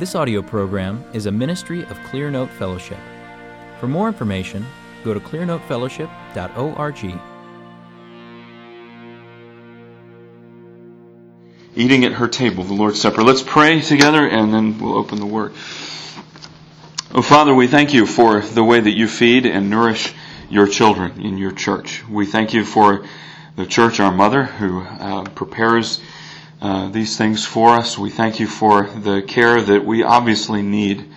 This audio program is a ministry of Clearnote Fellowship. For more information, go to clearnotefellowship.org. Eating at her table, the Lord's Supper. Let's pray together and then we'll open the Word. Oh, Father, we thank you for the way that you feed and nourish your children in your church. We thank you for the church, our mother, who uh, prepares uh, these things for us. We thank you for the care that we obviously need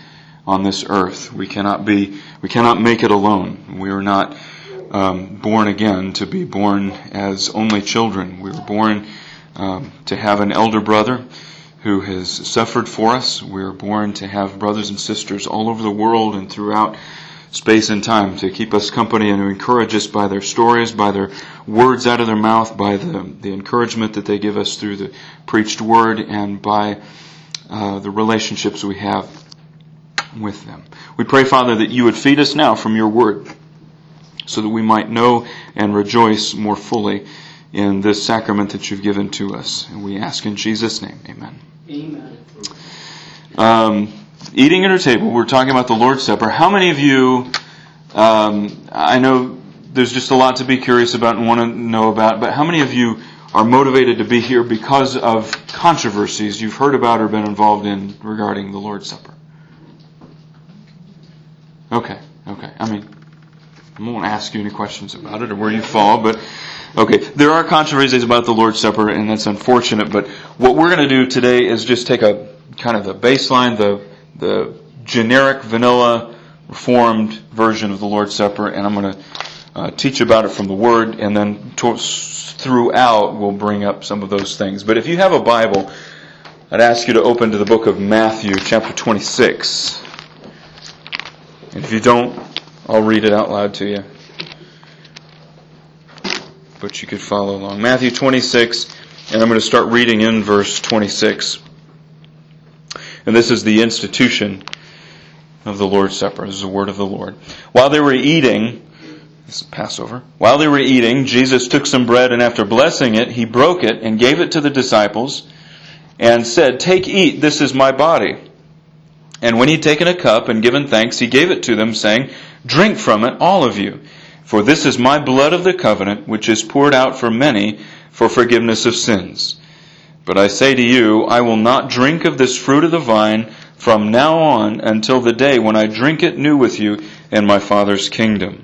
on this earth. We cannot be, we cannot make it alone. We are not um, born again to be born as only children. We were born um, to have an elder brother who has suffered for us. We are born to have brothers and sisters all over the world and throughout space and time to keep us company and to encourage us by their stories, by their words out of their mouth, by the, the encouragement that they give us through the preached word, and by uh, the relationships we have with them. We pray, Father, that you would feed us now from your word so that we might know and rejoice more fully in this sacrament that you've given to us. And we ask in Jesus' name, amen. Amen. Um, eating at our table, we're talking about the Lord's Supper. How many of you, um, I know there's just a lot to be curious about and want to know about, but how many of you are motivated to be here because of controversies you've heard about or been involved in regarding the Lord's Supper? Okay, okay. I mean, I won't ask you any questions about it or where you fall, but okay, there are controversies about the Lord's Supper, and that's unfortunate. But what we're going to do today is just take a kind of the baseline, the the generic vanilla reformed version of the Lord's Supper, and I'm going to uh, teach about it from the Word, and then to- throughout we'll bring up some of those things. But if you have a Bible, I'd ask you to open to the book of Matthew, chapter 26. And if you don't, I'll read it out loud to you. But you could follow along. Matthew 26, and I'm going to start reading in verse 26. And this is the institution of the Lord's Supper. This is the word of the Lord. While they were eating, this is Passover. While they were eating, Jesus took some bread and after blessing it, he broke it and gave it to the disciples and said, Take, eat, this is my body. And when he'd taken a cup and given thanks, he gave it to them, saying, Drink from it, all of you. For this is my blood of the covenant, which is poured out for many for forgiveness of sins. But I say to you, I will not drink of this fruit of the vine from now on until the day when I drink it new with you in my Father's kingdom.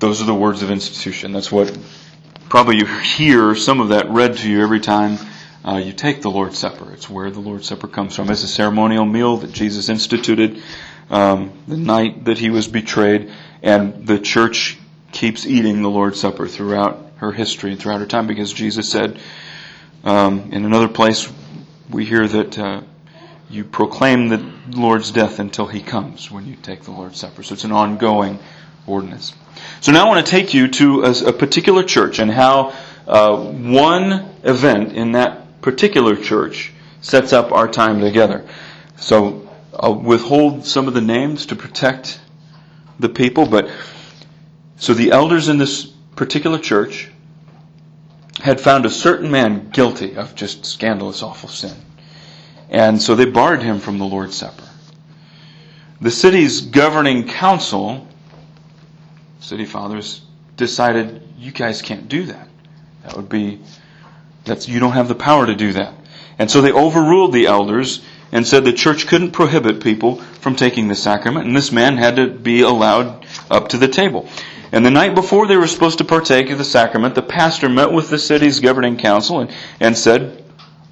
Those are the words of institution. That's what probably you hear some of that read to you every time uh, you take the Lord's Supper. It's where the Lord's Supper comes from. It's a ceremonial meal that Jesus instituted um, the night that he was betrayed, and the church keeps eating the Lord's Supper throughout her history throughout her time because Jesus said um, in another place we hear that uh, you proclaim the Lord's death until he comes when you take the Lord's Supper. So it's an ongoing ordinance. So now I want to take you to a, a particular church and how uh, one event in that particular church sets up our time together. So I'll withhold some of the names to protect the people, but so the elders in this particular church had found a certain man guilty of just scandalous, awful sin. And so they barred him from the Lord's Supper. The city's governing council, city fathers, decided you guys can't do that. That would be, that's, you don't have the power to do that. And so they overruled the elders and said the church couldn't prohibit people from taking the sacrament, and this man had to be allowed up to the table. And the night before they were supposed to partake of the sacrament, the pastor met with the city's governing council and, and said,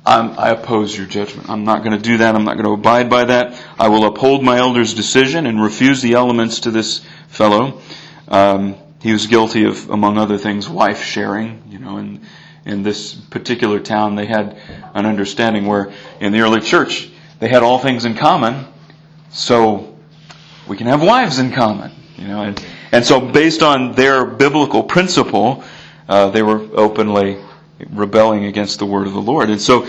i oppose your judgment. I'm not going to do that. I'm not going to abide by that. I will uphold my elder's decision and refuse the elements to this fellow. Um, he was guilty of, among other things, wife sharing. You know, in in this particular town, they had an understanding where in the early church they had all things in common, so we can have wives in common. You know, and and so, based on their biblical principle, uh, they were openly rebelling against the word of the Lord. And so,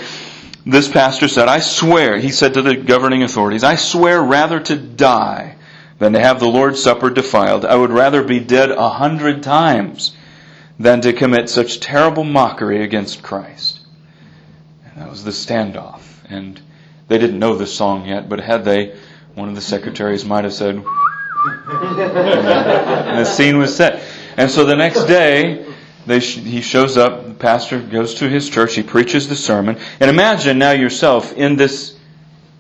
this pastor said, I swear, he said to the governing authorities, I swear rather to die than to have the Lord's Supper defiled. I would rather be dead a hundred times than to commit such terrible mockery against Christ. And that was the standoff. And They didn't know this song yet, but had they, one of the secretaries might have said, and the scene was set. And so the next day, sh- he shows up, the pastor goes to his church, he preaches the sermon. And imagine now yourself in this,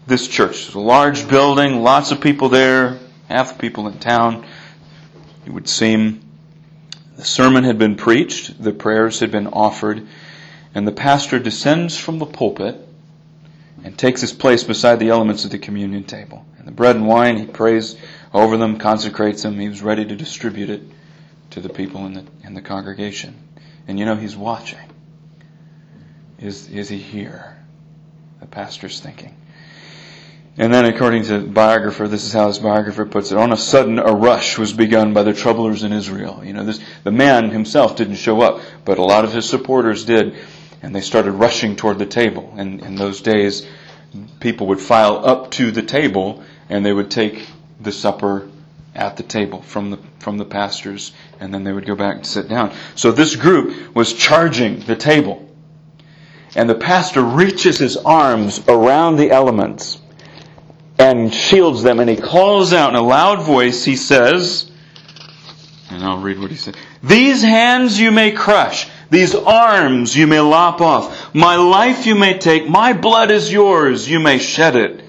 this church. It's a large building, lots of people there, half the people in town. It would seem the sermon had been preached, the prayers had been offered, and the pastor descends from the pulpit and takes his place beside the elements of the communion table. And the bread and wine, he prays over them, consecrates them. He was ready to distribute it to the people in the, in the congregation. And you know, he's watching. Is, is he here? The pastor's thinking. And then, according to biographer, this is how his biographer puts it: on a sudden, a rush was begun by the troublers in Israel. You know, this, the man himself didn't show up, but a lot of his supporters did, and they started rushing toward the table. And in those days, people would file up to the table, and they would take the supper at the table from the from the pastors, and then they would go back and sit down. So this group was charging the table, and the pastor reaches his arms around the elements and shields them, and he calls out in a loud voice. He says, and I'll read what he said: "These hands you may crush." These arms you may lop off. My life you may take. My blood is yours. You may shed it.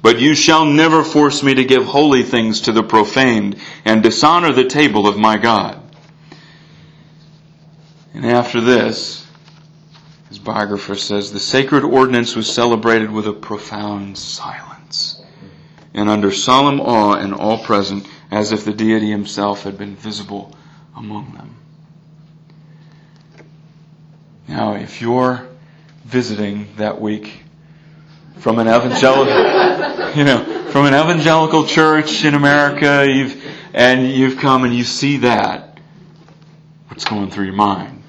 But you shall never force me to give holy things to the profaned and dishonor the table of my God. And after this, his biographer says, the sacred ordinance was celebrated with a profound silence and under solemn awe and all present as if the deity himself had been visible among them. Now, if you're visiting that week from an evangelical, you know, from an evangelical church in America, you've, and you've come and you see that, what's going through your mind?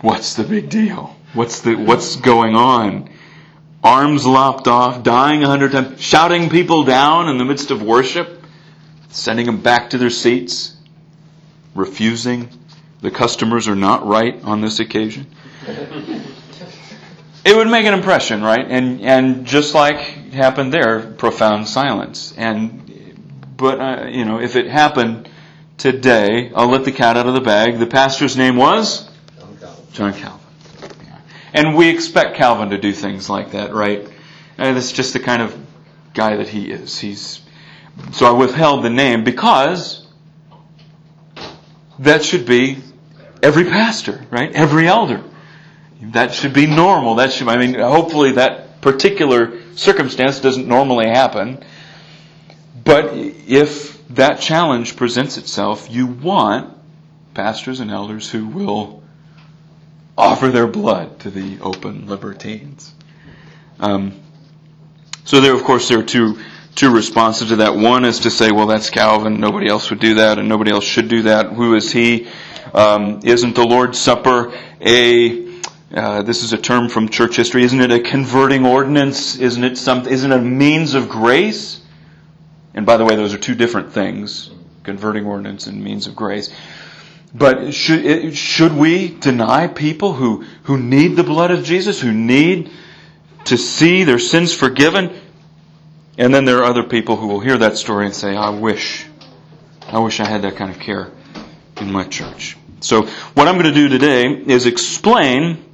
What's the big deal? What's the, what's going on? Arms lopped off, dying a hundred times, shouting people down in the midst of worship, sending them back to their seats, refusing. The customers are not right on this occasion it would make an impression, right? And and just like happened there, profound silence. And but uh, you know, if it happened today, I'll let the cat out of the bag. The pastor's name was John Calvin. John Calvin. Yeah. And we expect Calvin to do things like that, right? And that's just the kind of guy that he is. He's so I withheld the name because that should be every pastor, right? Every elder. That should be normal. That should, I mean, hopefully that particular circumstance doesn't normally happen. But if that challenge presents itself, you want pastors and elders who will offer their blood to the open libertines. Um, so there, of course, there are two two responses to that. One is to say, well, that's Calvin. Nobody else would do that, and nobody else should do that. Who is he? Um, isn't the Lord's Supper a uh, this is a term from church history. Isn't it a converting ordinance? Isn't it some? Isn't it a means of grace? And by the way, those are two different things: converting ordinance and means of grace. But should should we deny people who who need the blood of Jesus, who need to see their sins forgiven? And then there are other people who will hear that story and say, "I wish, I wish I had that kind of care in my church." So what I'm going to do today is explain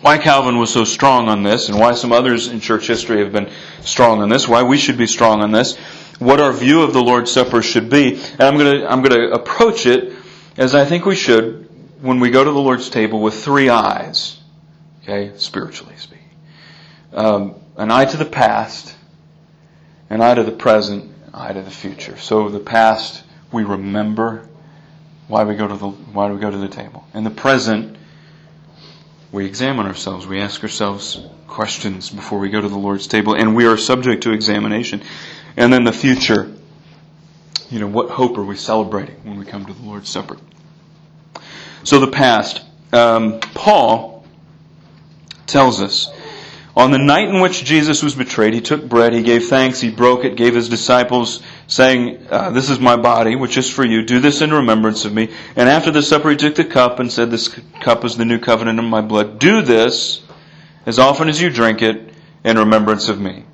why Calvin was so strong on this and why some others in church history have been strong on this, why we should be strong on this, what our view of the Lord's Supper should be. And I'm going to, I'm going to approach it as I think we should when we go to the Lord's table with three eyes. Okay, spiritually speaking. Um, an eye to the past, an eye to the present, an eye to the future. So the past, we remember why we go to the, why do we go to the table. And the present, we examine ourselves. We ask ourselves questions before we go to the Lord's table, and we are subject to examination. And then the future, you know, what hope are we celebrating when we come to the Lord's Supper? So the past, um, Paul tells us on the night in which Jesus was betrayed, he took bread, he gave thanks, he broke it, gave his disciples, saying, uh, This is my body, which is for you. Do this in remembrance of me. And after the supper, he took the cup and said, This cup is the new covenant in my blood. Do this as often as you drink it in remembrance of me.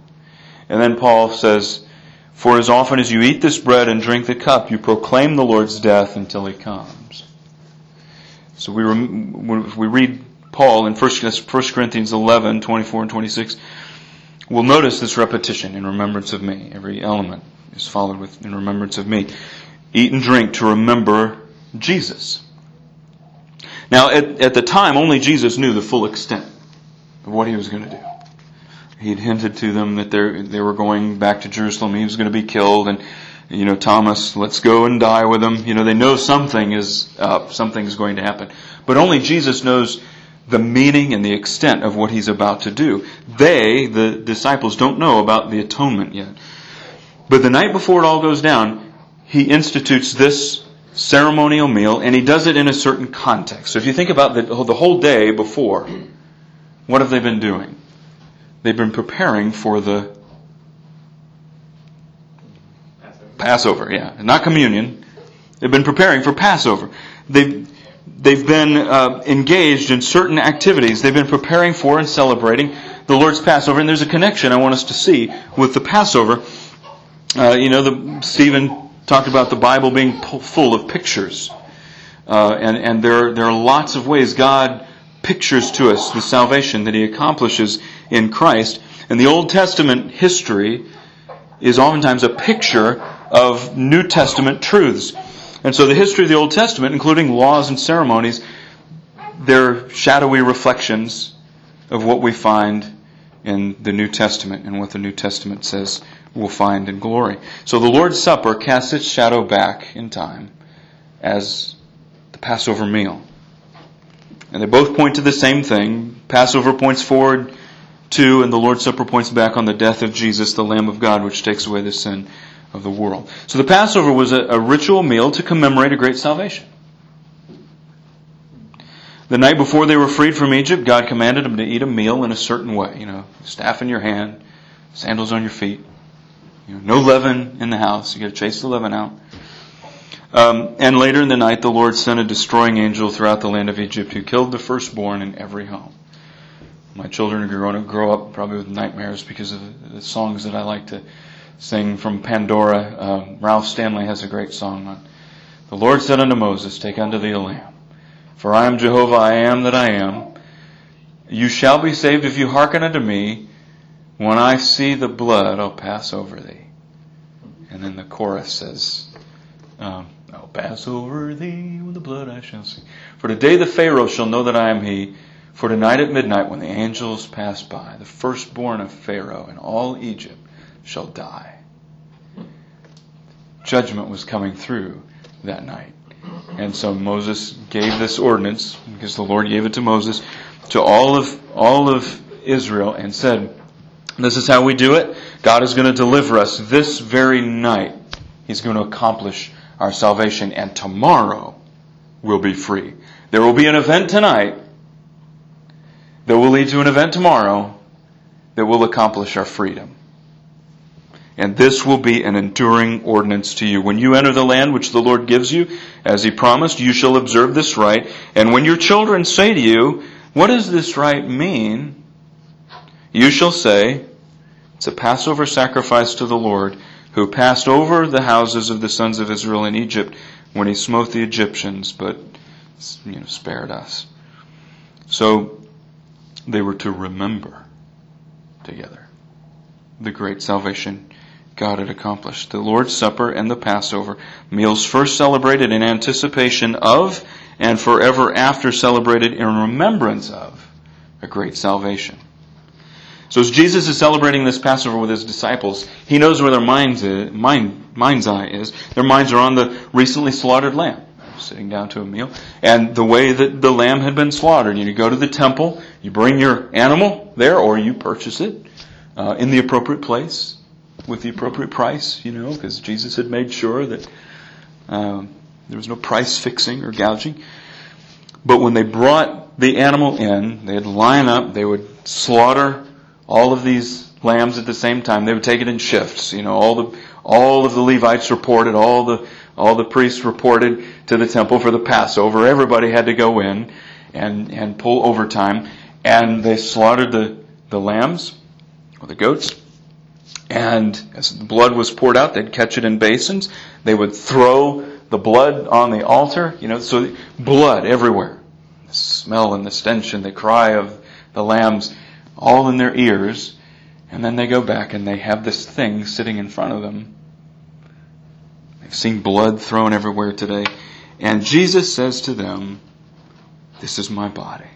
And then Paul says, For as often as you eat this bread and drink the cup, you proclaim the Lord's death until he comes. So we, we read Paul in 1 Corinthians 11, 24 and 26, we'll notice this repetition in remembrance of me. Every element is followed with in remembrance of me. Eat and drink to remember Jesus. Now, at, at the time, only Jesus knew the full extent of what he was going to do. He'd hinted to them that they were going back to Jerusalem. He was going to be killed, and you know, Thomas, let's go and die with him. You know, they know something is up, something is going to happen. But only Jesus knows the meaning and the extent of what he's about to do. They, the disciples, don't know about the atonement yet. But the night before it all goes down, he institutes this ceremonial meal, and he does it in a certain context. So if you think about the, the whole day before, what have they been doing? They've been preparing for the Passover, Passover yeah. Not communion. They've been preparing for Passover. They've, they've been uh, engaged in certain activities. They've been preparing for and celebrating the Lord's Passover. And there's a connection I want us to see with the Passover. Uh, you know, the, Stephen talked about the Bible being full of pictures. Uh, and and there, there are lots of ways God pictures to us the salvation that He accomplishes in Christ. And the Old Testament history is oftentimes a picture of New Testament truths. And so the history of the Old Testament, including laws and ceremonies, they're shadowy reflections of what we find in the New Testament and what the New Testament says we'll find in glory. So the Lord's Supper casts its shadow back in time as the Passover meal. And they both point to the same thing. Passover points forward to, and the Lord's Supper points back on the death of Jesus, the Lamb of God, which takes away the sin of the world. So the Passover was a, a ritual meal to commemorate a great salvation. The night before they were freed from Egypt, God commanded them to eat a meal in a certain way. You know, staff in your hand, sandals on your feet. You know, no leaven in the house. You got to chase the leaven out. Um, and later in the night, the Lord sent a destroying angel throughout the land of Egypt who killed the firstborn in every home. My children are going to grow up probably with nightmares because of the songs that I like to sing from Pandora. Uh, Ralph Stanley has a great song on. The Lord said unto Moses, Take unto thee a lamb, for I am Jehovah, I am that I am. You shall be saved if you hearken unto me. When I see the blood, I'll pass over thee. And then the chorus says, um, I'll pass over thee when the blood I shall see. For today the Pharaoh shall know that I am he. For tonight at midnight when the angels pass by, the firstborn of Pharaoh and all Egypt shall die. Judgment was coming through that night. And so Moses gave this ordinance, because the Lord gave it to Moses, to all of, all of Israel and said, this is how we do it. God is going to deliver us this very night. He's going to accomplish our salvation, and tomorrow we'll be free. There will be an event tonight that will lead to an event tomorrow that will accomplish our freedom. And this will be an enduring ordinance to you. When you enter the land which the Lord gives you, as He promised, you shall observe this rite. And when your children say to you, What does this rite mean? You shall say, It's a Passover sacrifice to the Lord who passed over the houses of the sons of Israel in Egypt when he smote the Egyptians, but you know, spared us. So they were to remember together the great salvation God had accomplished. The Lord's Supper and the Passover, meals first celebrated in anticipation of and forever after celebrated in remembrance of a great salvation. So as Jesus is celebrating this Passover with his disciples, he knows where their minds is, mind, mind's eye is. Their minds are on the recently slaughtered lamb, sitting down to a meal, and the way that the lamb had been slaughtered. You go to the temple, you bring your animal there, or you purchase it uh, in the appropriate place with the appropriate price, you know, because Jesus had made sure that um, there was no price fixing or gouging. But when they brought the animal in, they'd line up, they would slaughter all of these lambs at the same time. They would take it in shifts. You know, all the all of the Levites reported, all the all the priests reported to the temple for the Passover. Everybody had to go in and and pull overtime. and they slaughtered the, the lambs or the goats. And as the blood was poured out, they'd catch it in basins. They would throw the blood on the altar, you know, so blood everywhere. The smell and the stench and the cry of the lambs all in their ears. And then they go back and they have this thing sitting in front of them. They've seen blood thrown everywhere today. And Jesus says to them, This is my body,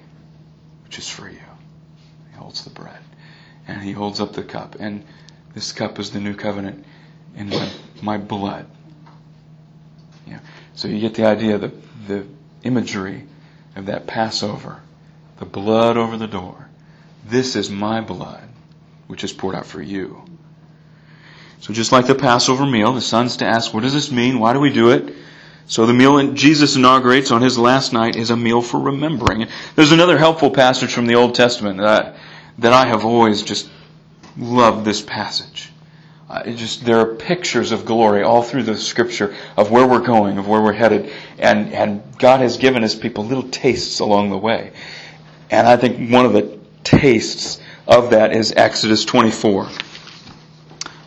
which is for you. He holds the bread and he holds up the cup. And this cup is the new covenant in my, my blood. Yeah. So you get the idea, the, the imagery of that Passover. The blood over the door. This is my blood, which is poured out for you. So just like the Passover meal, the son's to ask, what does this mean? Why do we do it? So the meal Jesus inaugurates on his last night is a meal for remembering. There's another helpful passage from the Old Testament that that I have always just loved this passage. Uh, just there are pictures of glory all through the scripture of where we're going, of where we're headed, and and God has given His people little tastes along the way. And I think one of the tastes of that is Exodus 24.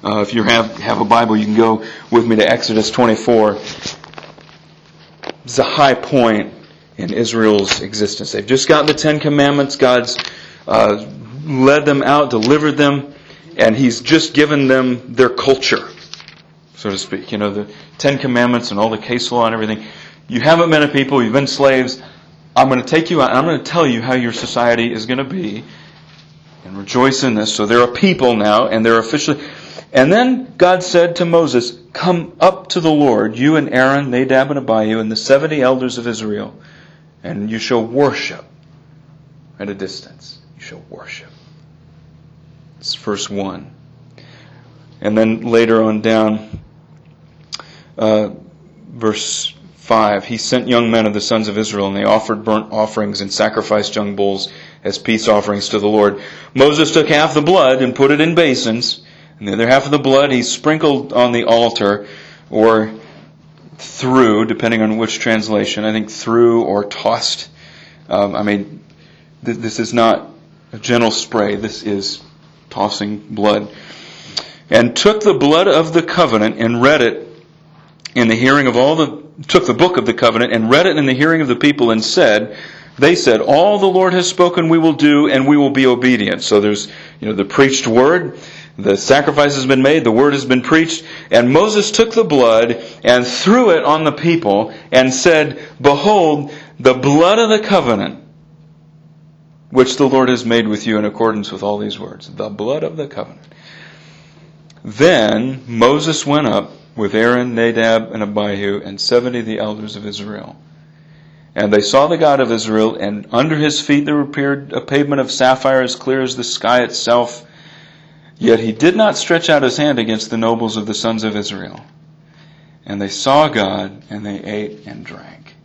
Uh, if you have have a Bible, you can go with me to Exodus 24 it's a high point in Israel's existence. They've just gotten the Ten Commandments. God's uh, led them out, delivered them, and He's just given them their culture, so to speak. You know, the Ten Commandments and all the case law and everything. You haven't been a people, you've been slaves. I'm going to take you out and I'm going to tell you how your society is going to be and rejoice in this. So they're a people now and they're officially. And then God said to Moses, Come up to the Lord, you and Aaron, Nadab and Abihu, and the seventy elders of Israel, and you shall worship at a distance. You shall worship. It's verse 1. And then later on down, uh, verse 5, he sent young men of the sons of Israel, and they offered burnt offerings and sacrificed young bulls as peace offerings to the Lord. Moses took half the blood and put it in basins and the other half of the blood he sprinkled on the altar or through, depending on which translation. I think through or tossed. Um, I mean, th- this is not a gentle spray. This is tossing blood. And took the blood of the covenant and read it in the hearing of all the, took the book of the covenant and read it in the hearing of the people and said, they said, all the Lord has spoken we will do and we will be obedient. So there's, you know, the preached word, the sacrifice has been made, the word has been preached, and Moses took the blood and threw it on the people and said, Behold, the blood of the covenant which the Lord has made with you in accordance with all these words. The blood of the covenant. Then Moses went up with Aaron, Nadab, and Abihu, and seventy of the elders of Israel. And they saw the God of Israel, and under his feet there appeared a pavement of sapphire as clear as the sky itself. Yet he did not stretch out his hand against the nobles of the sons of Israel. And they saw God, and they ate and drank.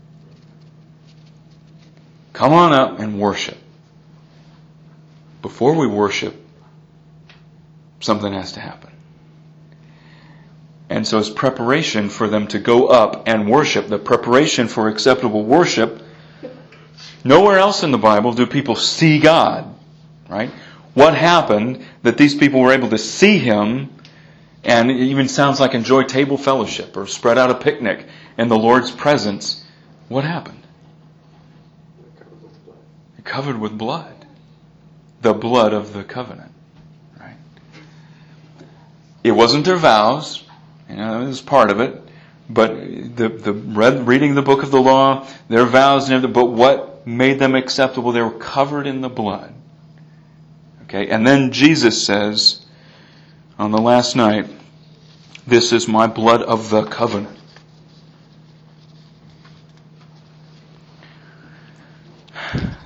Come on up and worship. Before we worship, something has to happen. And so, as preparation for them to go up and worship, the preparation for acceptable worship, nowhere else in the Bible do people see God, right? what happened that these people were able to see him and it even sounds like enjoy table fellowship or spread out a picnic in the Lord's presence. What happened? Covered with blood. The blood of the covenant. Right? It wasn't their vows. You know, it was part of it. But the, the read, reading the book of the law, their vows and everything, but what made them acceptable? They were covered in the blood. Okay, and then Jesus says on the last night, This is my blood of the covenant.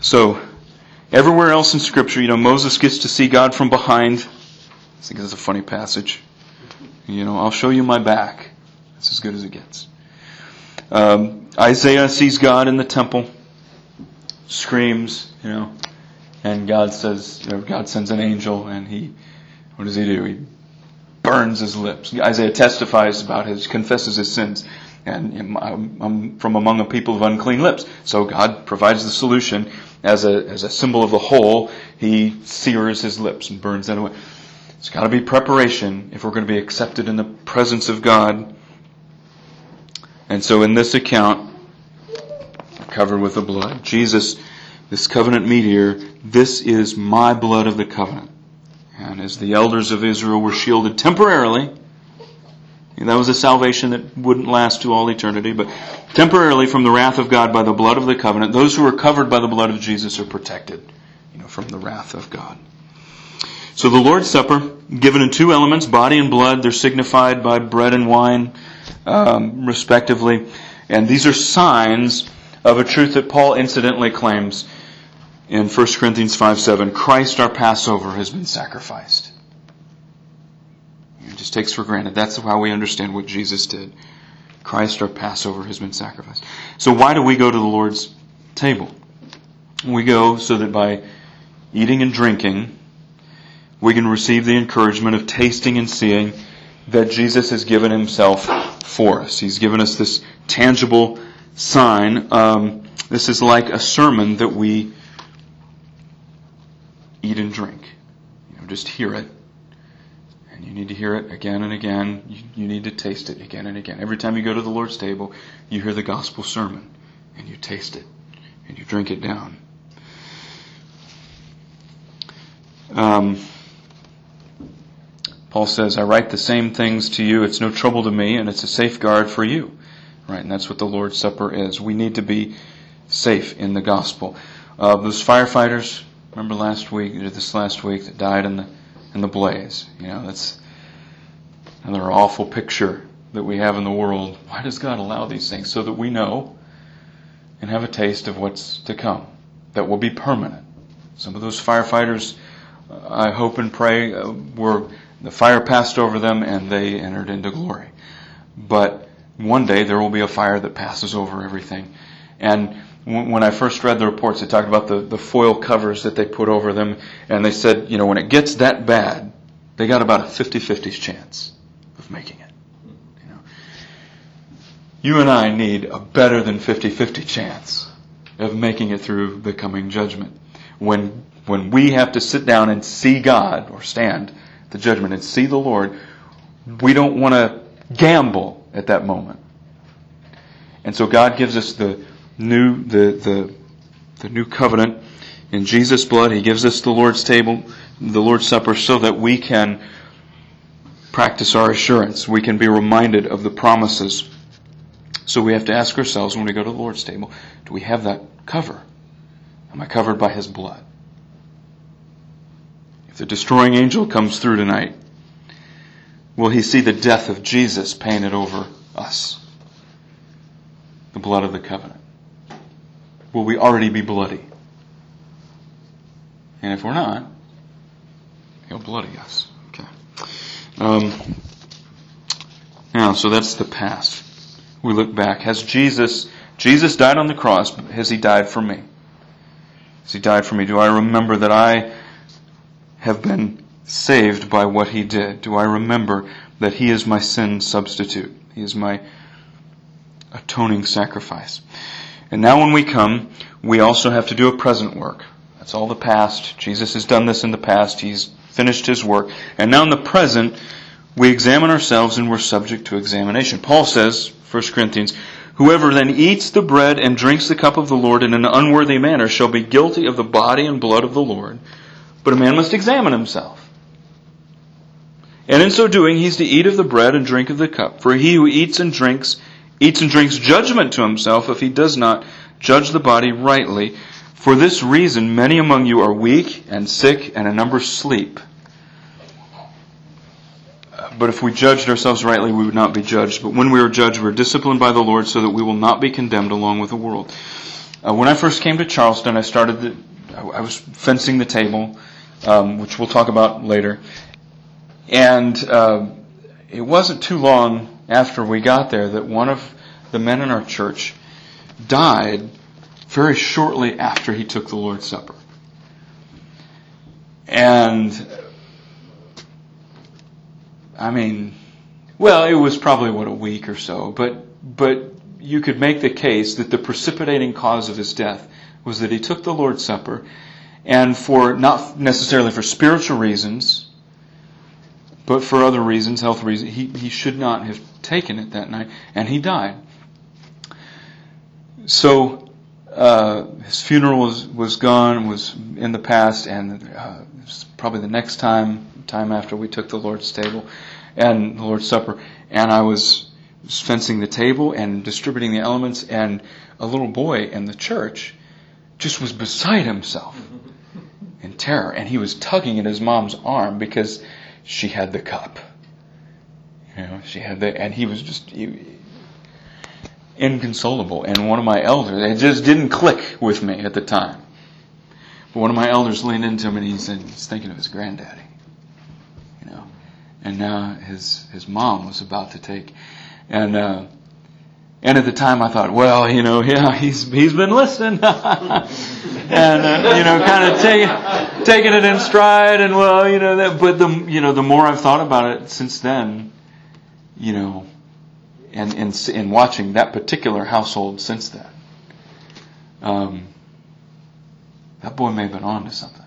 So, everywhere else in Scripture, you know, Moses gets to see God from behind. I think it's a funny passage. You know, I'll show you my back. That's as good as it gets. Um, Isaiah sees God in the temple, screams, you know, and God says, you know, God sends an angel, and he, what does he do? He burns his lips. Isaiah testifies about his, confesses his sins, and I'm from among a people of unclean lips. So God provides the solution. As a, as a symbol of the whole, he sears his lips and burns that away. It's got to be preparation if we're going to be accepted in the presence of God. And so in this account, covered with the blood, Jesus, this covenant mediator, this is my blood of the covenant. And as the elders of Israel were shielded temporarily, that was a salvation that wouldn't last to all eternity, but temporarily from the wrath of God by the blood of the covenant, those who are covered by the blood of Jesus are protected, you know, from the wrath of God. So the Lord's Supper, given in two elements, body and blood, they're signified by bread and wine, um, respectively. And these are signs of a truth that Paul incidentally claims in 1 Corinthians 5 7. Christ our Passover has been sacrificed. It just takes for granted. That's how we understand what Jesus did. Christ our Passover has been sacrificed. So why do we go to the Lord's table? We go so that by eating and drinking, we can receive the encouragement of tasting and seeing that Jesus has given himself for us. He's given us this tangible sign. Um, this is like a sermon that we eat and drink. You know, just hear it. You need to hear it again and again. You, you need to taste it again and again. Every time you go to the Lord's table, you hear the gospel sermon and you taste it and you drink it down. Um, Paul says, I write the same things to you. It's no trouble to me, and it's a safeguard for you. Right? And that's what the Lord's Supper is. We need to be safe in the gospel. Uh, those firefighters, remember last week, this last week, that died in the in the blaze. You know, that's another awful picture that we have in the world. Why does God allow these things? So that we know and have a taste of what's to come, that will be permanent. Some of those firefighters, I hope and pray, uh, were the fire passed over them and they entered into glory. But one day there will be a fire that passes over everything. And when I first read the reports, they talked about the, the foil covers that they put over them, and they said, you know, when it gets that bad, they got about a 50-50 chance of making it. You know, you and I need a better than 50-50 chance of making it through the coming judgment. When when we have to sit down and see God or stand the judgment and see the Lord, we don't want to gamble at that moment. And so God gives us the new the the the new covenant in Jesus' blood. He gives us the Lord's table, the Lord's Supper, so that we can practice our assurance. We can be reminded of the promises. So we have to ask ourselves when we go to the Lord's table, do we have that cover? Am I covered by His blood? If the destroying angel comes through tonight, will he see the death of Jesus painted over us? The blood of the covenant. Will we already be bloody? And if we're not, he'll bloody us. Um, now, so that's the past. We look back. Has Jesus, Jesus died on the cross, has he died for me? Has he died for me? Do I remember that I have been saved by what he did? Do I remember that he is my sin substitute? He is my atoning sacrifice. And now when we come, we also have to do a present work. That's all the past. Jesus has done this in the past. He's finished his work. And now in the present, we examine ourselves and we're subject to examination. Paul says, 1 Corinthians, Whoever then eats the bread and drinks the cup of the Lord in an unworthy manner shall be guilty of the body and blood of the Lord. But a man must examine himself. And in so doing, he's to eat of the bread and drink of the cup. For he who eats and drinks, eats and drinks judgment to himself if he does not judge the body rightly. For this reason, many among you are weak and sick, and a number sleep. But if we judged ourselves rightly, we would not be judged. But when we are judged, we are disciplined by the Lord so that we will not be condemned along with the world. Uh, when I first came to Charleston, I started the, I was fencing the table um, which we'll talk about later. And uh, it wasn't too long after we got there that one of the men in our church died very shortly after he took the Lord's Supper. And I mean, well, it was probably what a week or so, but but you could make the case that the precipitating cause of his death was that he took the Lord's Supper and for not necessarily for spiritual reasons, but for other reasons, health reasons, he, he should not have taken it that night, and he died. So uh, his funeral was, was gone, was in the past, and uh, probably the next time, time after we took the Lord's table and the Lord's Supper, and I was fencing the table and distributing the elements, and a little boy in the church just was beside himself in terror, and he was tugging at his mom's arm because she had the cup. You know, she had the, and he was just he, inconsolable. And one of my elders, it just didn't click with me at the time. But one of my elders leaned into him and he said, he's thinking of his granddaddy. You know, and now his his mom was about to take, and. Uh, and at the time I thought, well, you know, yeah, he's, he's been listening. and, uh, you know, kind of take, taking it in stride and well, you know, that, but the, you know, the more I've thought about it since then, you know, and in, in watching that particular household since then, um, that boy may have been on to something.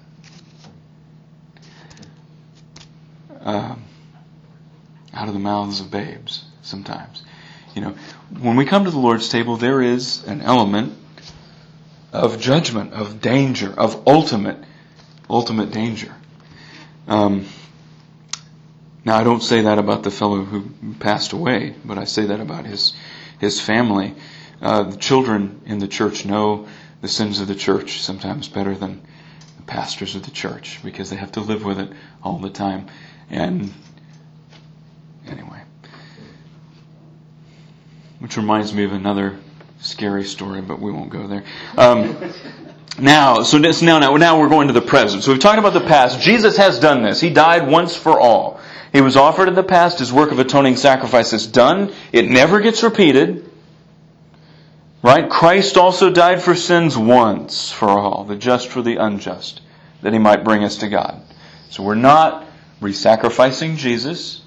Um, out of the mouths of babes sometimes. You know, when we come to the Lord's table, there is an element of judgment, of danger, of ultimate, ultimate danger. Um, now, I don't say that about the fellow who passed away, but I say that about his his family. Uh, the children in the church know the sins of the church sometimes better than the pastors of the church because they have to live with it all the time. And anyway, which reminds me of another scary story, but we won't go there. Um, now, so now, now, now we're going to the present. So we've talked about the past. Jesus has done this. He died once for all. He was offered in the past. His work of atoning sacrifice is done. It never gets repeated. Right? Christ also died for sins once for all, the just for the unjust, that he might bring us to God. So we're not re-sacrificing Jesus.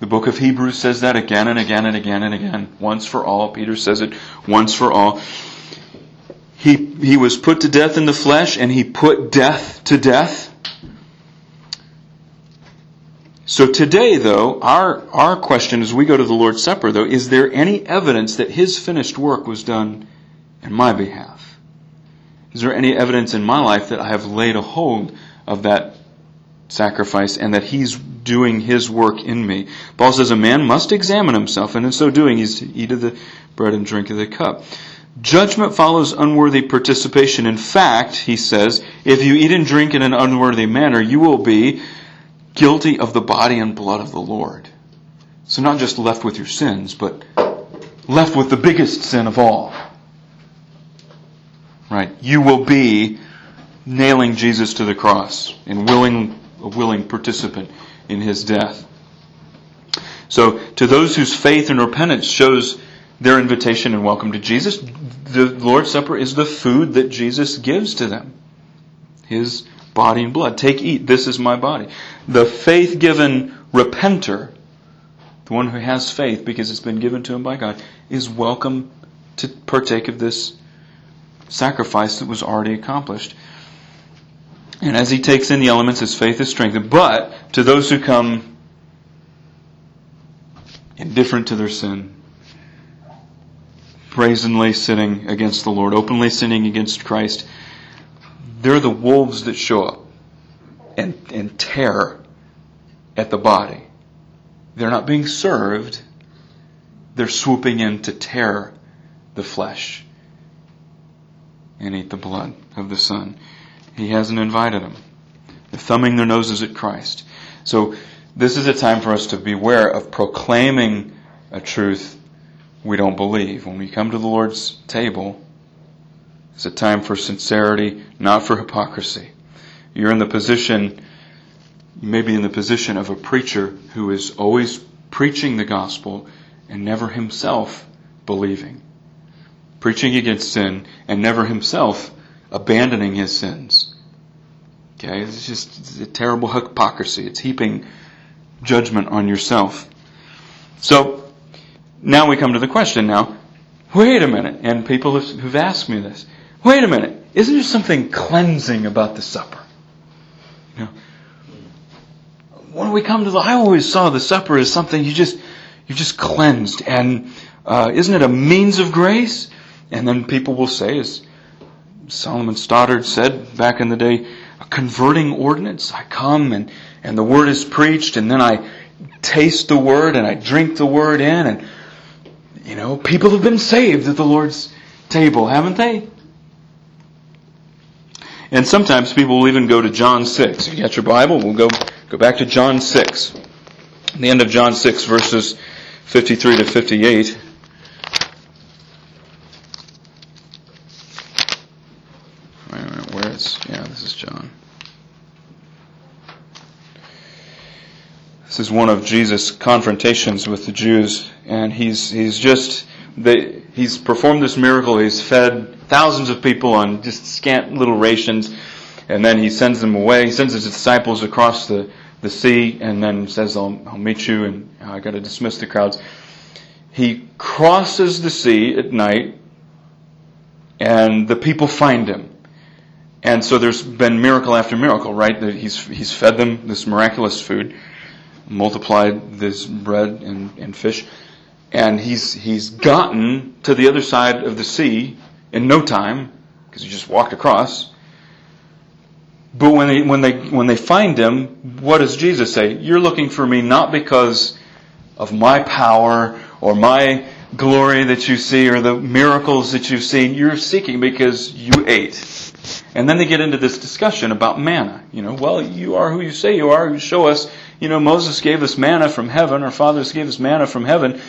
The book of Hebrews says that again and again and again and again. Once for all. Peter says it once for all. He, he was put to death in the flesh and he put death to death. So today, though, our, our question as we go to the Lord's Supper, though, is there any evidence that his finished work was done in my behalf? Is there any evidence in my life that I have laid a hold of that sacrifice and that he's doing his work in me. Paul says a man must examine himself, and in so doing, he's to eat of the bread and drink of the cup. Judgment follows unworthy participation. In fact, he says, if you eat and drink in an unworthy manner, you will be guilty of the body and blood of the Lord. So not just left with your sins, but left with the biggest sin of all. Right? You will be nailing Jesus to the cross and willing a willing participant in his death. So, to those whose faith and repentance shows their invitation and welcome to Jesus, the Lord's Supper is the food that Jesus gives to them. His body and blood. Take, eat, this is my body. The faith given repenter, the one who has faith because it's been given to him by God, is welcome to partake of this sacrifice that was already accomplished. And as he takes in the elements, his faith is strengthened. But to those who come indifferent to their sin, brazenly sinning against the Lord, openly sinning against Christ, they're the wolves that show up and, and tear at the body. They're not being served, they're swooping in to tear the flesh and eat the blood of the Son. He hasn't invited them. They're thumbing their noses at Christ. So this is a time for us to beware of proclaiming a truth we don't believe. When we come to the Lord's table, it's a time for sincerity, not for hypocrisy. You're in the position, you may be in the position of a preacher who is always preaching the gospel and never himself believing. Preaching against sin and never himself abandoning his sins. Okay, it's just it's a terrible hypocrisy. It's heaping judgment on yourself. So now we come to the question now. Wait a minute, and people have, who've asked me this. Wait a minute. isn't there something cleansing about the supper? You know, when we come to the, I always saw the supper as something you just, you just cleansed, and uh, isn't it a means of grace? And then people will say, as Solomon Stoddard said back in the day, a converting ordinance. I come and, and the word is preached, and then I taste the word and I drink the word in, and you know, people have been saved at the Lord's table, haven't they? And sometimes people will even go to John 6. If you got your Bible, we'll go, go back to John 6. the end of John 6, verses 53 to 58. Where is, yeah, this is John. This is one of Jesus' confrontations with the Jews, and he's, he's just, they, he's performed this miracle, he's fed thousands of people on just scant little rations, and then he sends them away. He sends his disciples across the, the sea, and then says, I'll, I'll meet you, and uh, I got to dismiss the crowds. He crosses the sea at night, and the people find him. And so there's been miracle after miracle, right? He's, he's fed them this miraculous food, multiplied this bread and, and fish, and he's, he's gotten to the other side of the sea in no time, because he just walked across. But when they, when they, when they find him, what does Jesus say? You're looking for me not because of my power or my glory that you see or the miracles that you've seen. You're seeking because you ate. And then they get into this discussion about manna. You know, well, you are who you say you are. You show us, you know, Moses gave us manna from heaven. Our fathers gave us manna from heaven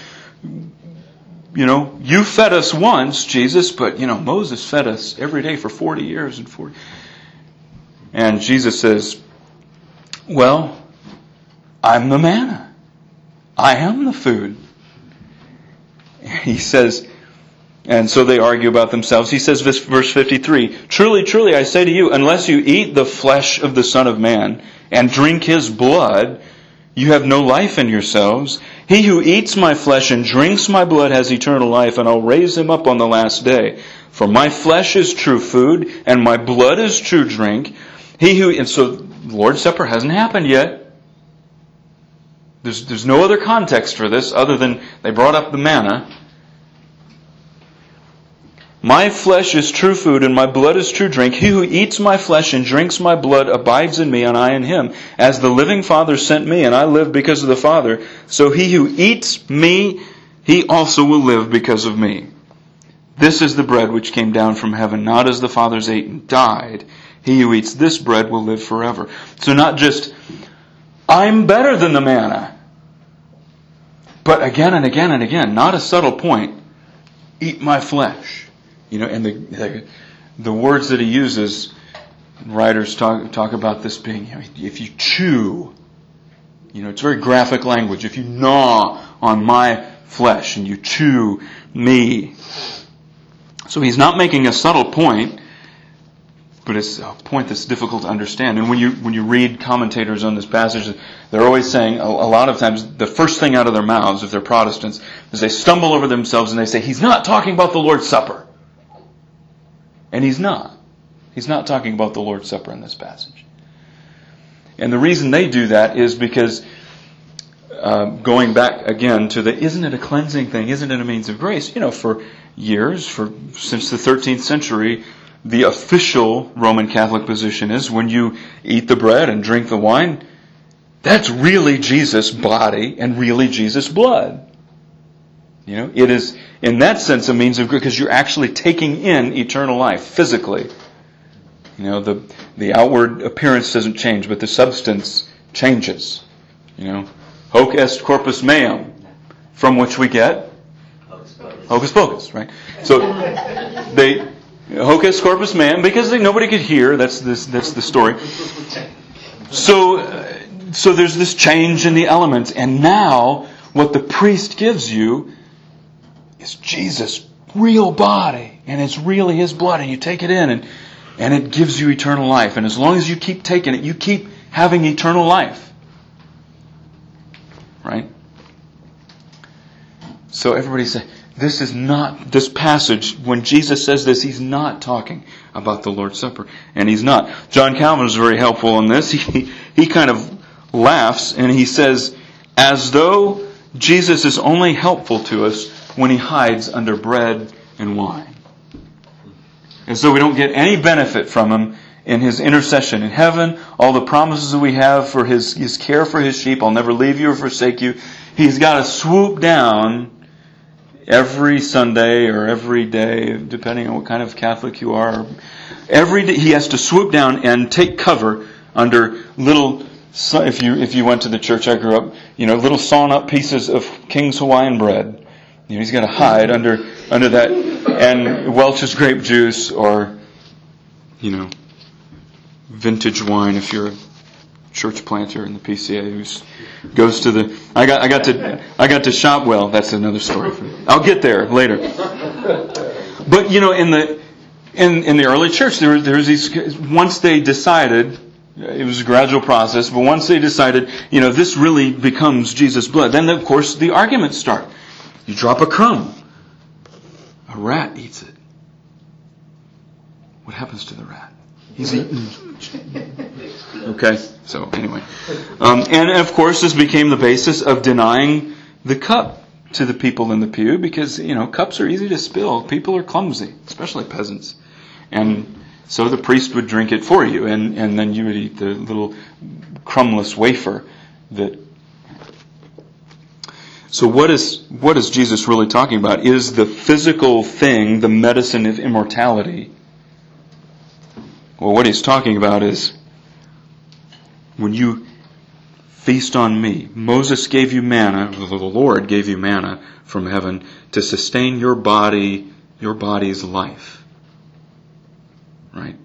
you know, you fed us once, Jesus, but, you know, Moses fed us every day for 40 years and 40. And Jesus says, well, I'm the manna. I am the food. He says, and so they argue about themselves. He says, this, verse 53, Truly, truly, I say to you, unless you eat the flesh of the Son of Man and drink his blood, you have no life in yourselves. He who eats my flesh and drinks my blood has eternal life, and I'll raise him up on the last day. For my flesh is true food, and my blood is true drink. He who, and so Lord's Supper hasn't happened yet. There's, there's no other context for this other than they brought up the manna. My flesh is true food and my blood is true drink. He who eats my flesh and drinks my blood abides in me and I in him. As the living Father sent me and I live because of the Father, so he who eats me, he also will live because of me. This is the bread which came down from heaven, not as the fathers ate and died. He who eats this bread will live forever. So not just, I'm better than the manna. But again and again and again, not a subtle point, eat my flesh. You know, and the, the, the words that he uses, writers talk, talk about this being, you know, if you chew, you know, it's very graphic language. If you gnaw on my flesh and you chew me. So he's not making a subtle point, but it's a point that's difficult to understand. And when you when you read commentators on this passage, they're always saying a, a, lot of times the first thing out of their mouths, if they're Protestants, is they stumble over themselves and they say, "He's not talking about the Lord's Supper." And he's not. He's not talking about the Lord's Supper in this passage. And the reason they do that is because, uh, going back again to the, isn't it a cleansing thing? Isn't it a means of grace? You know, for years, for since the 13th century, the official Roman Catholic position is when you eat the bread and drink the wine, that's really Jesus' body and really Jesus' blood. You know, it is in that sense a means of good because you're actually taking in eternal life physically. You know, the the outward appearance doesn't change, but the substance changes. You know, hoc est corpus meum, from which we get hocus pocus, right? So they hoc est corpus meum because they, nobody could hear. That's this. That's the story. So, so there's this change in the elements, and now what the priest gives you is Jesus' real body, and it's really His blood, and you take it in, and, and it gives you eternal life. And as long as you keep taking it, you keep having eternal life. Right? So everybody say, this is not, this passage, when Jesus says this, he's not talking about the Lord's Supper. And he's not. John Calvin is very helpful in this. He, he kind of laughs and he says, as though Jesus is only helpful to us when he hides under bread and wine. And so we don't get any benefit from him in his intercession in heaven, all the promises that we have for his, his care for his sheep, I'll never leave you or forsake you. He's got to swoop down every Sunday or every day, depending on what kind of Catholic you are. Every day he has to swoop down and take cover under little if you if you went to the church I grew up, you know, little sawn up pieces of King's Hawaiian bread. You know, he's got to hide under under that and Welch's grape juice or you know vintage wine if you're a church planter in the PCA who goes to the I got I got to I got to shop well. That's another story I'll get there later. But you know in the in in the early church there there was these once they decided it was a gradual process, but once they decided, you know, this really becomes Jesus' blood, then of course the arguments start. You drop a crumb, a rat eats it. What happens to the rat? He's eaten. Okay, so anyway. Um, and of course, this became the basis of denying the cup to the people in the pew because, you know, cups are easy to spill. People are clumsy, especially peasants. And so the priest would drink it for you, and, and then you would eat the little crumbless wafer that. So what is what is Jesus really talking about? Is the physical thing the medicine of immortality? Well, what he's talking about is when you feast on me. Moses gave you manna, the Lord gave you manna from heaven to sustain your body, your body's life right?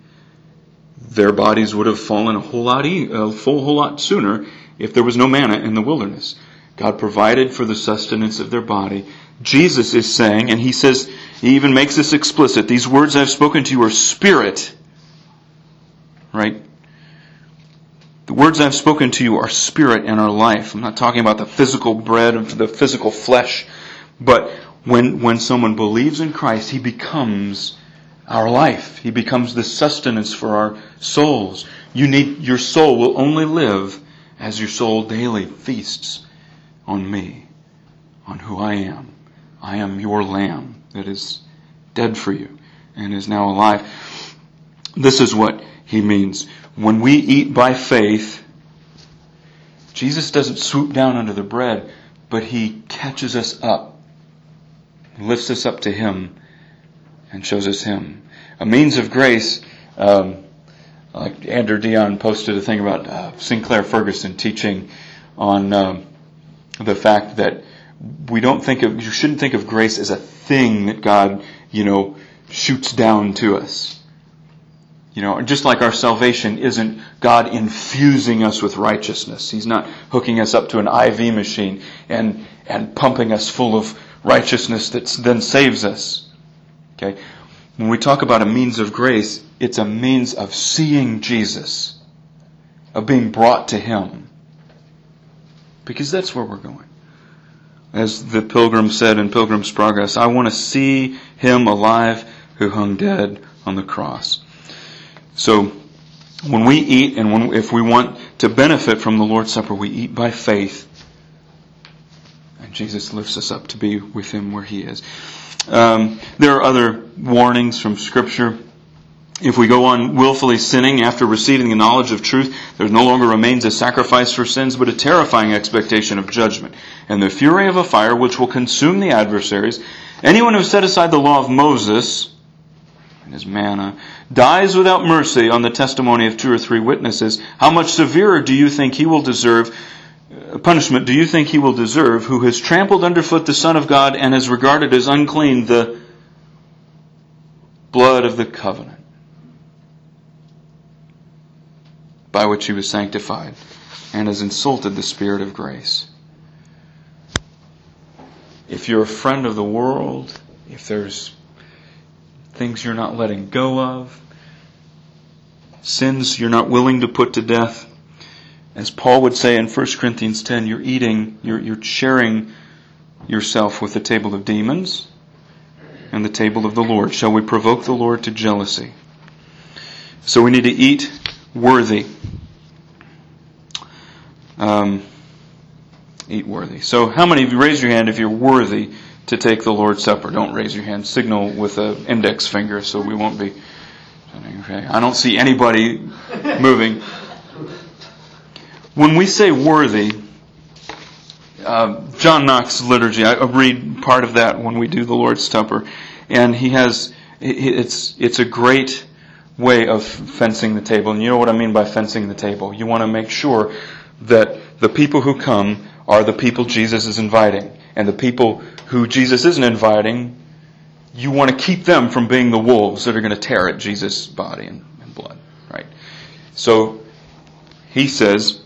Their bodies would have fallen a whole lot, e- a full whole lot sooner if there was no manna in the wilderness. God provided for the sustenance of their body. Jesus is saying, and he says, he even makes this explicit, these words I've spoken to you are spirit. Right? The words I've spoken to you are spirit and are life. I'm not talking about the physical bread of the physical flesh, but when, when someone believes in Christ, he becomes our life. He becomes the sustenance for our souls. You need, your soul will only live as your soul daily feasts on me, on who I am. I am your lamb that is dead for you and is now alive. This is what he means. When we eat by faith, Jesus doesn't swoop down under the bread, but he catches us up, lifts us up to him, and shows us Him. A means of grace, um, like Andrew Dion posted a thing about uh, Sinclair Ferguson teaching on um, the fact that we don't think of, you shouldn't think of grace as a thing that God, you know, shoots down to us. You know, just like our salvation isn't God infusing us with righteousness. He's not hooking us up to an IV machine and, and pumping us full of righteousness that then saves us. Okay? When we talk about a means of grace, it's a means of seeing Jesus, of being brought to Him. Because that's where we're going. As the pilgrim said in Pilgrim's Progress, I want to see Him alive who hung dead on the cross. So, when we eat and when, if we want to benefit from the Lord's Supper, we eat by faith. And Jesus lifts us up to be with Him where He is. Um, there are other warnings from Scripture. If we go on willfully sinning after receiving the knowledge of truth, there no longer remains a sacrifice for sins, but a terrifying expectation of judgment and the fury of a fire which will consume the adversaries. Anyone who set aside the law of Moses and his manna dies without mercy on the testimony of two or three witnesses. How much severer do you think he will deserve uh, punishment do you think he will deserve who has trampled underfoot the Son of God and has regarded as unclean the blood of the covenant by which he was sanctified and has insulted the Spirit of grace? If you're a friend of the world, if there's things you're not letting go of, sins you're not willing to put to death, as Paul would say in 1 Corinthians 10, you're eating, you're, you're sharing yourself with the table of demons. and the table of the Lord? Shall we provoke the Lord to jealousy? So we need to eat worthy. Um, eat worthy. So how many of you raise your hand if you're worthy to take the Lord's Supper? Don't raise your hand. Signal with an index finger so we won't be. Okay. I don't see anybody moving. When we say worthy, uh, John Knox liturgy, I read part of that when we do the Lord's Supper, and he has it's it's a great way of fencing the table. And you know what I mean by fencing the table. You want to make sure that the people who come are the people Jesus is inviting. And the people who Jesus isn't inviting, you want to keep them from being the wolves that are going to tear at Jesus' body and, and blood. Right? So he says,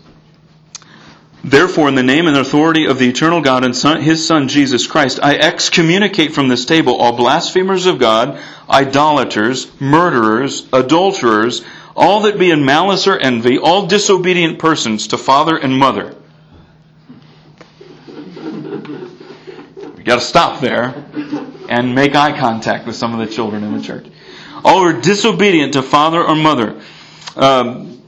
Therefore, in the name and authority of the eternal God and son, His Son Jesus Christ, I excommunicate from this table all blasphemers of God, idolaters, murderers, adulterers, all that be in malice or envy, all disobedient persons to father and mother. We got to stop there and make eye contact with some of the children in the church. All who are disobedient to father or mother. Um,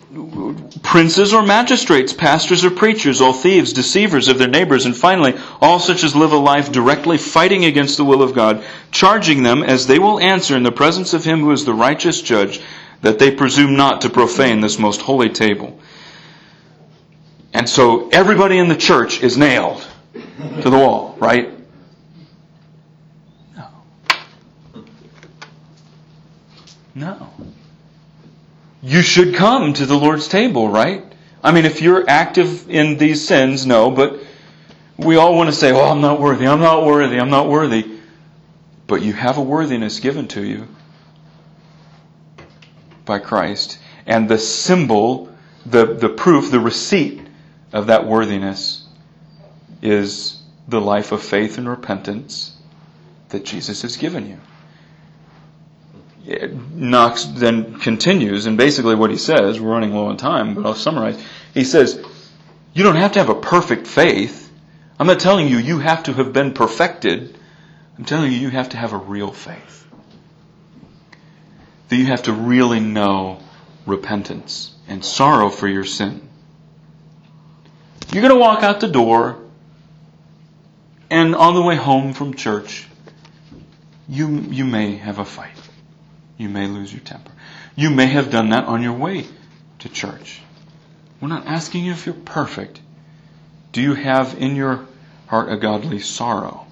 princes or magistrates, pastors or preachers, all thieves, deceivers of their neighbors, and finally, all such as live a life directly fighting against the will of God, charging them, as they will answer in the presence of Him who is the righteous judge, that they presume not to profane this most holy table. And so everybody in the church is nailed to the wall, right? No. No you should come to the Lord's table, right? I mean, if you're active in these sins, no, but we all want to say, oh, I'm not worthy, I'm not worthy, I'm not worthy. But you have a worthiness given to you by Christ. And the symbol, the, the proof, the receipt of that worthiness is the life of faith and repentance that Jesus has given you. Knox then continues, and basically what he says, we're running low on time, but I'll summarize. He says, You don't have to have a perfect faith. I'm not telling you you have to have been perfected. I'm telling you you have to have a real faith. That you have to really know repentance and sorrow for your sin. You're going to walk out the door, and on the way home from church, you, you may have a fight. You may lose your temper. You may have done that on your way to church. We're not asking you if you're perfect. Do you have in your heart a godly sorrow?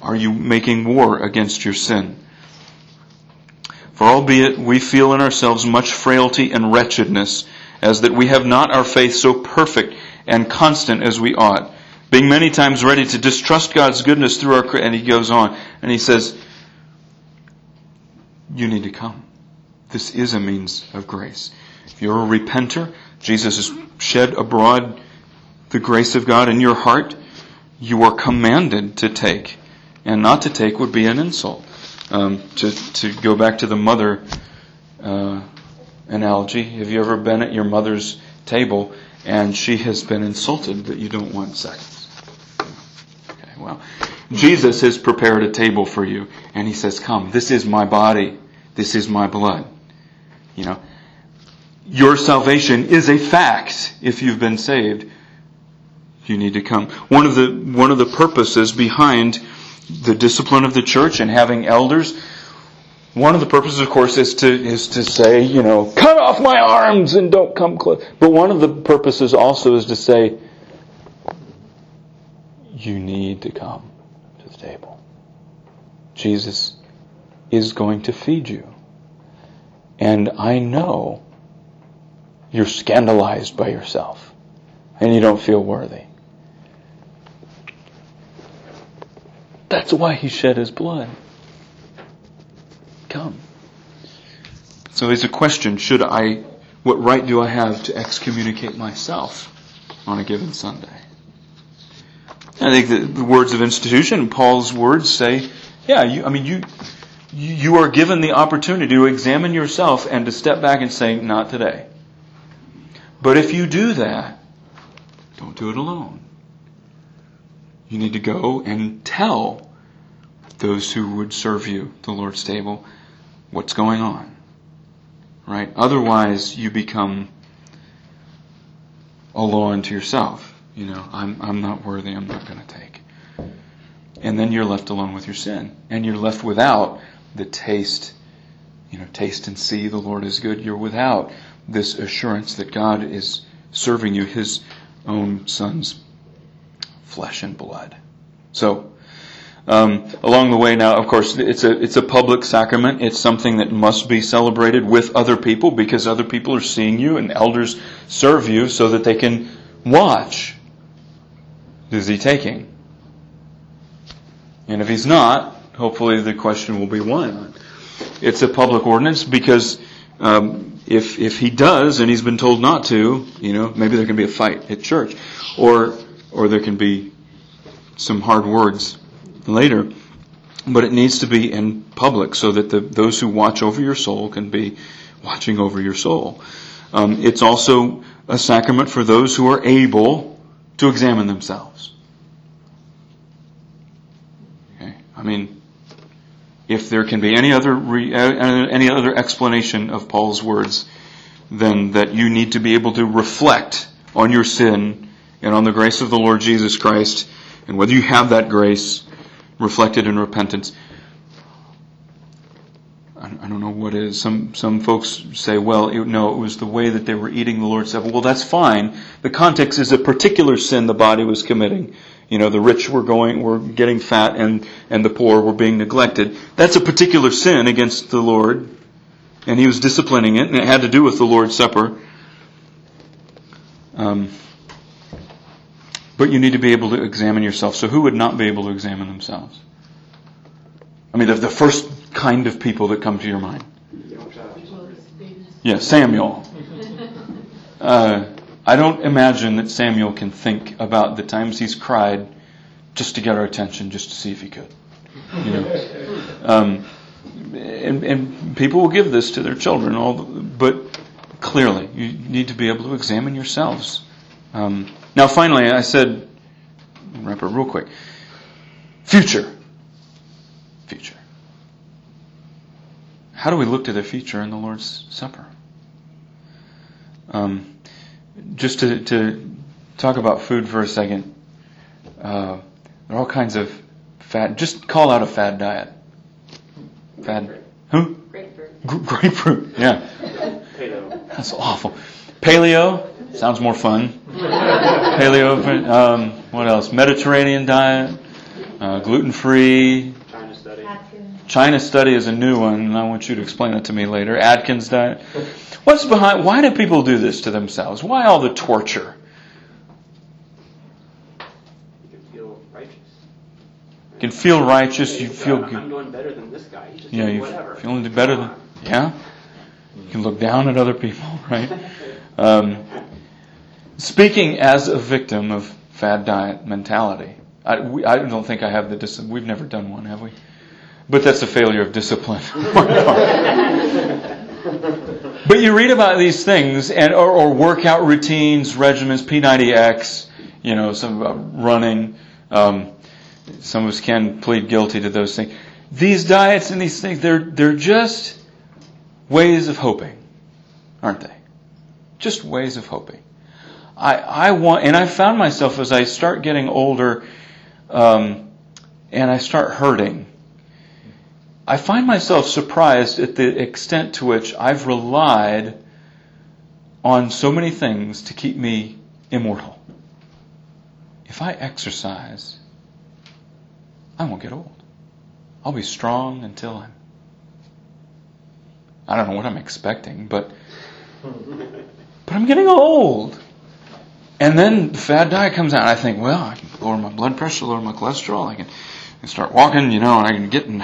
Are you making war against your sin? For albeit we feel in ourselves much frailty and wretchedness, as that we have not our faith so perfect and constant as we ought, being many times ready to distrust God's goodness through our, and he goes on, and he says, you need to come. This is a means of grace. If you're a repenter, Jesus has shed abroad the grace of God in your heart. You are commanded to take. And not to take would be an insult. Um, to, to go back to the mother uh, analogy, have you ever been at your mother's table and she has been insulted that you don't want sex? Okay, well, Jesus has prepared a table for you and he says, Come, this is my body. This is my blood. You know, your salvation is a fact if you've been saved. You need to come. One of the, one of the purposes behind the discipline of the church and having elders, one of the purposes, of course, is to, is to say, you know, cut off my arms and don't come close. But one of the purposes also is to say, you need to come to the table. Jesus is going to feed you. And I know you're scandalized by yourself and you don't feel worthy. That's why he shed his blood. Come. So there's a question, should I, what right do I have to excommunicate myself on a given Sunday? I think the, the words of institution, Paul's words say, yeah, you, I mean, you, you are given the opportunity to examine yourself and to step back and say, not today. But if you do that, don't do it alone. You need to go and tell those who would serve you, the Lord's table, what's going on. Right? Otherwise, you become a law unto yourself. You know, I'm, I'm not worthy, I'm not going to take. And then you're left alone with your sin. And you're left without the taste, you know, taste and see the Lord is good. You're without this assurance that God is serving you His own Son's flesh and blood. So, um, along the way now, of course, it's a it's a public sacrament. It's something that must be celebrated with other people because other people are seeing you, and elders serve you so that they can watch. Is he taking? And if he's not, hopefully the question will be why not. It's a public ordinance because um, if if he does and he's been told not to, you know, maybe there can be a fight at church, or or there can be some hard words later. But it needs to be in public so that the, those who watch over your soul can be watching over your soul. Um, it's also a sacrament for those who are able to examine themselves. Okay? I mean, if there can be any other re, uh, any other explanation of Paul's words than that you need to be able to reflect on your sin and on the grace of the Lord Jesus Christ, and whether you have that grace reflected in repentance. I don't know what is. Some some folks say, well, it, no, it was the way that they were eating the Lord's Supper. Well, that's fine. The context is a particular sin the body was committing. You know, the rich were going, were getting fat, and and the poor were being neglected. That's a particular sin against the Lord, and He was disciplining it, and it had to do with the Lord's Supper. Um, but you need to be able to examine yourself. So who would not be able to examine themselves? I mean, the, the first kind of people that come to your mind. Yeah, Samuel. Uh, I don't imagine that Samuel can think about the times he's cried just to get our attention, just to see if he could. You know, um, and, and people will give this to their children. All, but clearly, you need to be able to examine yourselves. Um, now, finally, I said, wrap it real quick. Future. Future. How do we look to the future in the Lord's Supper? Um, just to, to talk about food for a second, uh, there are all kinds of fad. Just call out a fad diet. Fad. Who? Grapefruit. G- grapefruit. Yeah. Paleo. That's awful. Paleo sounds more fun. Paleo. Um, what else? Mediterranean diet. Uh, gluten free. China study. Atkins. China study is a new one, and I want you to explain that to me later. Atkins diet. What's behind? Why do people do this to themselves? Why all the torture? You can feel righteous. You can feel righteous. You feel good. I'm doing better than this guy. He's just Yeah, you whatever. feeling better than yeah. You can look down at other people, right? Um, speaking as a victim of fad diet mentality, I, we, I don't think I have the discipline. We've never done one, have we? But that's a failure of discipline. but you read about these things and or, or workout routines, regimens, P90X, you know, some uh, running. Um, some of us can plead guilty to those things. These diets and these things, they're they're just ways of hoping, aren't they? Just ways of hoping. I I want, and I found myself as I start getting older, um, and I start hurting. I find myself surprised at the extent to which I've relied on so many things to keep me immortal. If I exercise, I won't get old. I'll be strong until I'm. I don't know what I'm expecting, but but I'm getting old. And then the fad diet comes out, and I think, well, I can lower my blood pressure, lower my cholesterol, I can, I can start walking, you know, and I can get in.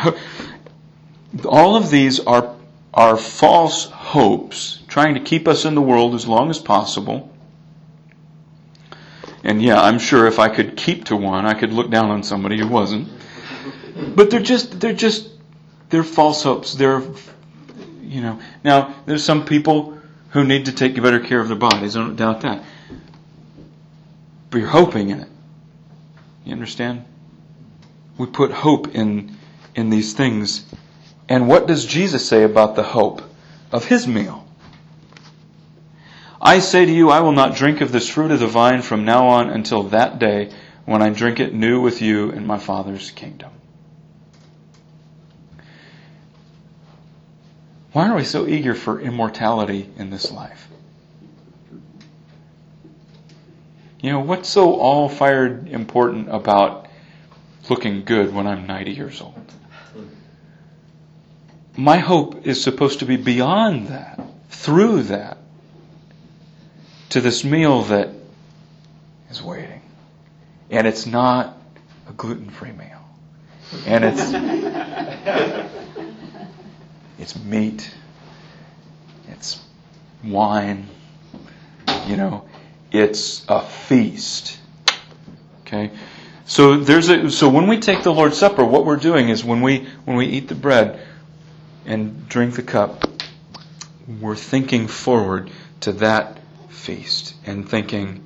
All of these are are false hopes, trying to keep us in the world as long as possible. And yeah, I'm sure if I could keep to one, I could look down on somebody who wasn't. But they're just they're just they're false hopes. They're you know. Now there's some people who need to take better care of their bodies. I don't doubt that. But you're hoping in it. You understand? We put hope in in these things. And what does Jesus say about the hope of his meal? I say to you, I will not drink of this fruit of the vine from now on until that day when I drink it new with you in my Father's kingdom. Why are we so eager for immortality in this life? You know, what's so all fired important about looking good when I'm 90 years old? My hope is supposed to be beyond that, through that, to this meal that is waiting. And it's not a gluten free meal. And it's it's meat, it's wine, you know, it's a feast. Okay? So there's a so when we take the Lord's Supper, what we're doing is when we when we eat the bread and drink the cup, we're thinking forward to that feast and thinking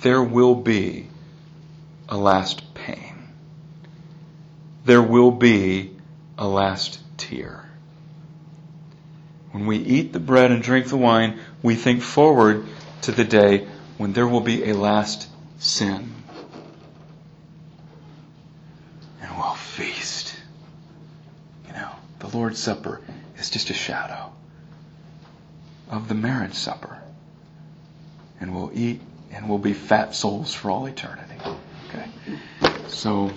there will be a last pain. There will be a last tear. When we eat the bread and drink the wine, we think forward to the day when there will be a last sin. And we'll feast. You know, the Lord's Supper is just a shadow of the marriage supper. And we'll eat and we'll be fat souls for all eternity. Okay? So,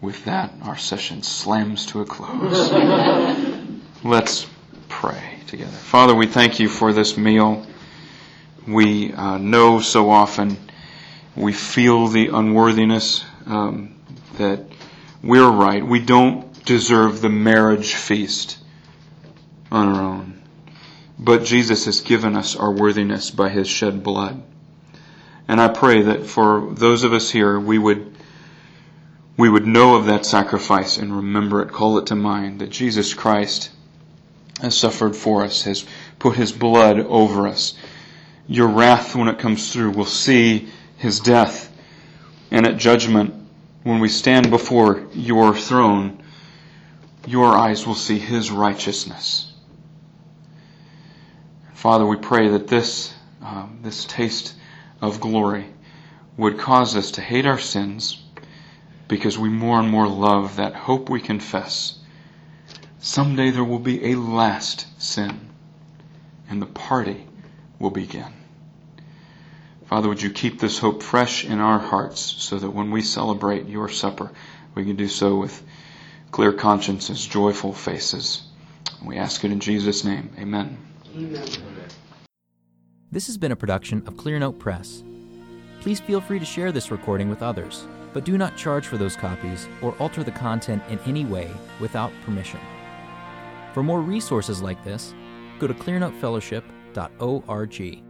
with that, our session slams to a close. Let's pray together. Father, we thank you for this meal. We uh, know so often, we feel the unworthiness um, that we're right. We don't deserve the marriage feast on our own. But Jesus has given us our worthiness by his shed blood. And I pray that for those of us here, we would we would know of that sacrifice and remember it, call it to mind that Jesus Christ has suffered for us, has put his blood over us. Your wrath, when it comes through, will see his death. And at judgment, when we stand before your throne, your eyes will see his righteousness. Father, we pray that this, um, this taste of glory would cause us to hate our sins because we more and more love that hope we confess. Someday there will be a last sin and the party will begin. Father, would you keep this hope fresh in our hearts so that when we celebrate your supper, we can do so with clear consciences, joyful faces. We ask it in Jesus' name. Amen. Amen. This has been a production of Clearnote Press. Please feel free to share this recording with others but do not charge for those copies or alter the content in any way without permission. For more resources like this, go to clearnotefellowship.org.